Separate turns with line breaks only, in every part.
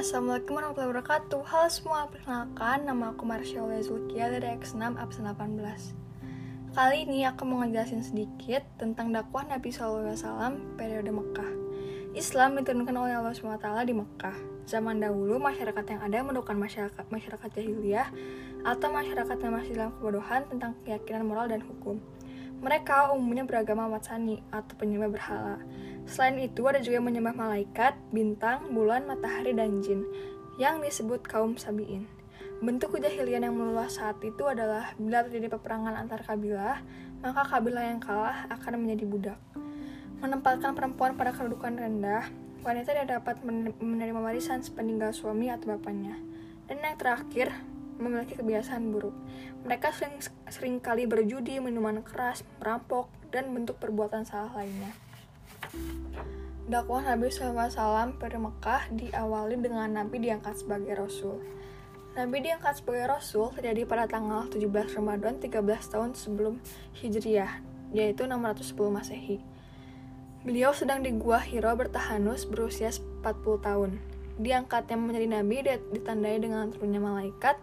Assalamualaikum warahmatullahi wabarakatuh. Halo semua, perkenalkan nama aku Marsha Zulkia dari X6 absen 18 Kali ini aku mau ngejelasin sedikit tentang dakwah Nabi SAW periode Mekah. Islam diturunkan oleh Allah SWT di Mekah. Zaman dahulu, masyarakat yang ada merupakan masyarakat, masyarakat jahiliyah atau masyarakat yang masih dalam kebodohan tentang keyakinan moral dan hukum. Mereka umumnya beragama Watsani atau penyembah berhala. Selain itu, ada juga yang menyembah malaikat, bintang, bulan, matahari, dan jin, yang disebut kaum Sabi'in. Bentuk kejahilian yang meluas saat itu adalah bila terjadi peperangan antar kabilah, maka kabilah yang kalah akan menjadi budak. Menempatkan perempuan pada kedudukan rendah, wanita tidak dapat menerima warisan sepeninggal suami atau bapaknya. Dan yang terakhir, memiliki kebiasaan buruk. Mereka sering, sering kali berjudi, minuman keras, merampok, dan bentuk perbuatan salah lainnya. Dakwah Nabi SAW pada Mekah diawali dengan Nabi diangkat sebagai Rasul. Nabi diangkat sebagai Rasul terjadi pada tanggal 17 Ramadan 13 tahun sebelum Hijriah, yaitu 610 Masehi. Beliau sedang di Gua Hiro bertahanus berusia 40 tahun. Diangkatnya menjadi Nabi ditandai dengan turunnya malaikat,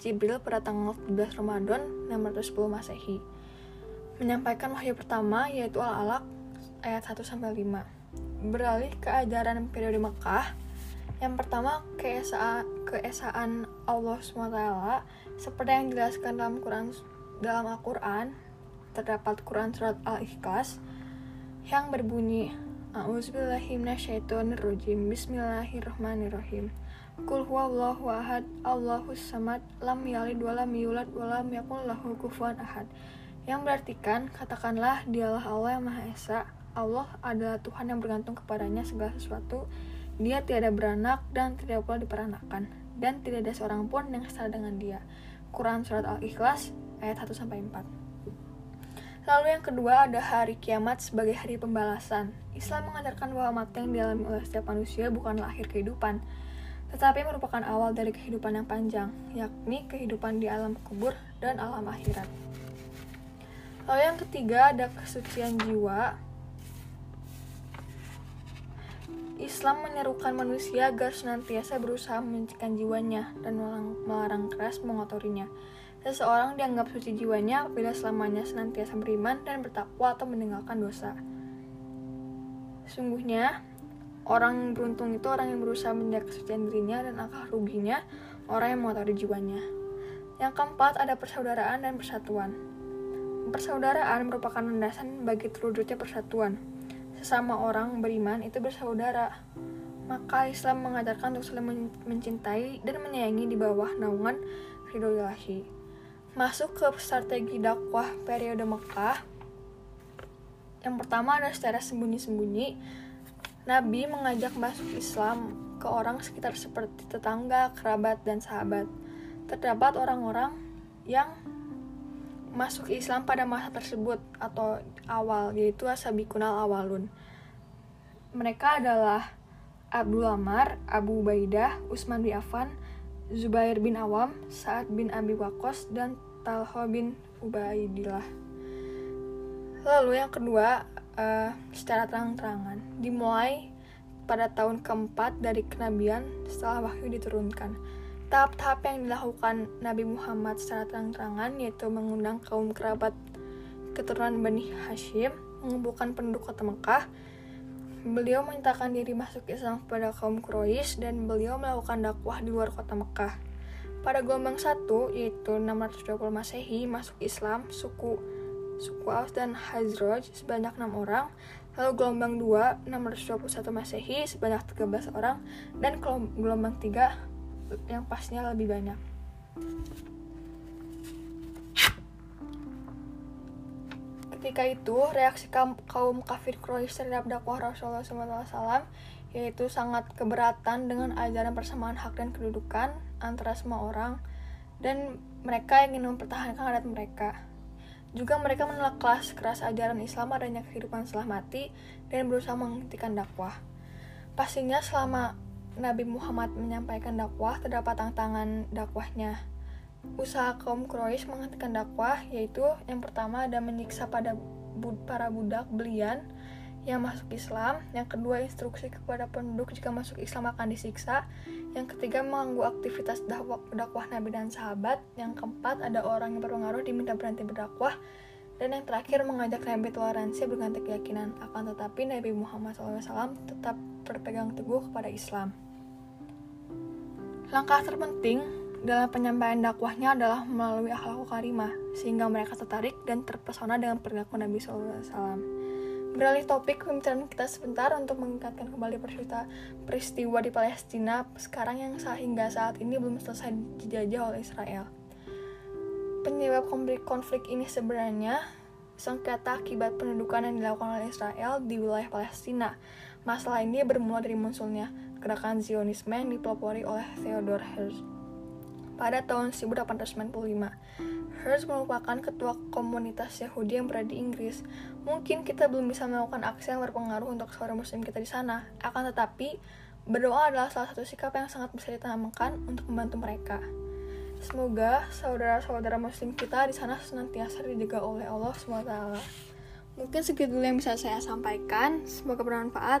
Jibril pada tanggal 12 Ramadan 610 Masehi. Menyampaikan wahyu pertama yaitu Al-Alaq ayat 1 sampai 5. Beralih ke ajaran periode Mekah, yang pertama keesaan, keesaan Allah SWT seperti yang dijelaskan dalam Quran dalam Al-Quran terdapat Quran surat Al-Ikhlas yang berbunyi A'udzubillahiminasyaitonirrojim Bismillahirrahmanirrahim Kul huwallahu ahad, Allahu samad, lam yalid walam yulad walam yakul lahu kufuwan ahad. Yang berartikan, katakanlah dialah Allah yang Maha Esa. Allah adalah Tuhan yang bergantung kepadanya segala sesuatu. Dia tiada beranak dan tidak pula diperanakan. Dan tidak ada seorang pun yang setara dengan dia. Quran Surat Al-Ikhlas ayat 1-4 Lalu yang kedua ada hari kiamat sebagai hari pembalasan. Islam mengajarkan bahwa mati yang dialami oleh setiap manusia bukanlah akhir kehidupan, tetapi merupakan awal dari kehidupan yang panjang, yakni kehidupan di alam kubur dan alam akhirat. Lalu yang ketiga ada kesucian jiwa. Islam menyerukan manusia agar senantiasa berusaha menyucikan jiwanya dan melarang keras mengotorinya. Seseorang dianggap suci jiwanya apabila selamanya senantiasa beriman dan bertakwa atau meninggalkan dosa. Sungguhnya, Orang beruntung itu orang yang berusaha menjaga kesucian dirinya dan angka ruginya orang yang mengotori jiwanya. Yang keempat ada persaudaraan dan persatuan. Persaudaraan merupakan landasan bagi terwujudnya persatuan. Sesama orang beriman itu bersaudara. Maka Islam mengajarkan untuk saling mencintai dan menyayangi di bawah naungan ridho ilahi. Masuk ke strategi dakwah periode Mekah. Yang pertama ada secara sembunyi-sembunyi Nabi mengajak masuk Islam ke orang sekitar seperti tetangga, kerabat, dan sahabat. Terdapat orang-orang yang masuk Islam pada masa tersebut atau awal, yaitu Asabikunal Awalun. Mereka adalah Abdul Amar, Abu Ubaidah, Usman bin Affan, Zubair bin Awam, Sa'ad bin Abi Waqqas, dan Talha bin Ubaidillah. Lalu yang kedua, uh, secara terang-terangan dimulai pada tahun keempat dari kenabian setelah wahyu diturunkan. Tahap-tahap yang dilakukan Nabi Muhammad secara terang-terangan yaitu mengundang kaum kerabat keturunan Bani Hashim, mengumpulkan penduduk kota Mekah, beliau menyatakan diri masuk Islam kepada kaum Quraisy dan beliau melakukan dakwah di luar kota Mekah. Pada gelombang satu, yaitu 620 Masehi, masuk Islam suku suku Aus dan Hazraj sebanyak 6 orang, lalu gelombang 2 621 Masehi sebanyak 13 orang, dan gelombang 3 yang pasnya lebih banyak. Ketika itu, reaksi kaum kafir Quraisy terhadap dakwah Rasulullah SAW yaitu sangat keberatan dengan ajaran persamaan hak dan kedudukan antara semua orang dan mereka ingin mempertahankan adat mereka. Juga mereka menolak kelas keras ajaran Islam adanya kehidupan setelah mati dan berusaha menghentikan dakwah. Pastinya selama Nabi Muhammad menyampaikan dakwah terdapat tantangan dakwahnya. Usaha kaum Quraisy menghentikan dakwah yaitu yang pertama ada menyiksa pada bud para budak belian yang masuk Islam, yang kedua instruksi kepada penduduk jika masuk Islam akan disiksa, Yang ketiga, mengganggu aktivitas dakwah, dakwah Nabi dan sahabat. Yang keempat, ada orang yang berpengaruh diminta berhenti berdakwah. Dan yang terakhir, mengajak Nabi toleransi berganti keyakinan. Akan tetapi, Nabi Muhammad SAW tetap berpegang teguh kepada Islam. Langkah terpenting dalam penyampaian dakwahnya adalah melalui akhlak karimah, sehingga mereka tertarik dan terpesona dengan perilaku Nabi SAW. Beralih topik pembicaraan kita sebentar untuk mengingatkan kembali peristiwa, peristiwa di Palestina sekarang yang sehingga saat ini belum selesai dijajah oleh Israel. Penyebab konflik, konflik ini sebenarnya sengketa akibat pendudukan yang dilakukan oleh Israel di wilayah Palestina. Masalah ini bermula dari munculnya gerakan Zionisme yang dipelopori oleh Theodor Herzl pada tahun 1895. Hertz merupakan ketua komunitas Yahudi yang berada di Inggris. Mungkin kita belum bisa melakukan aksi yang berpengaruh untuk saudara muslim kita di sana. Akan tetapi, berdoa adalah salah satu sikap yang sangat bisa ditanamkan untuk membantu mereka. Semoga saudara-saudara muslim kita di sana senantiasa dijaga oleh Allah SWT. Mungkin segitu yang bisa saya sampaikan. Semoga bermanfaat.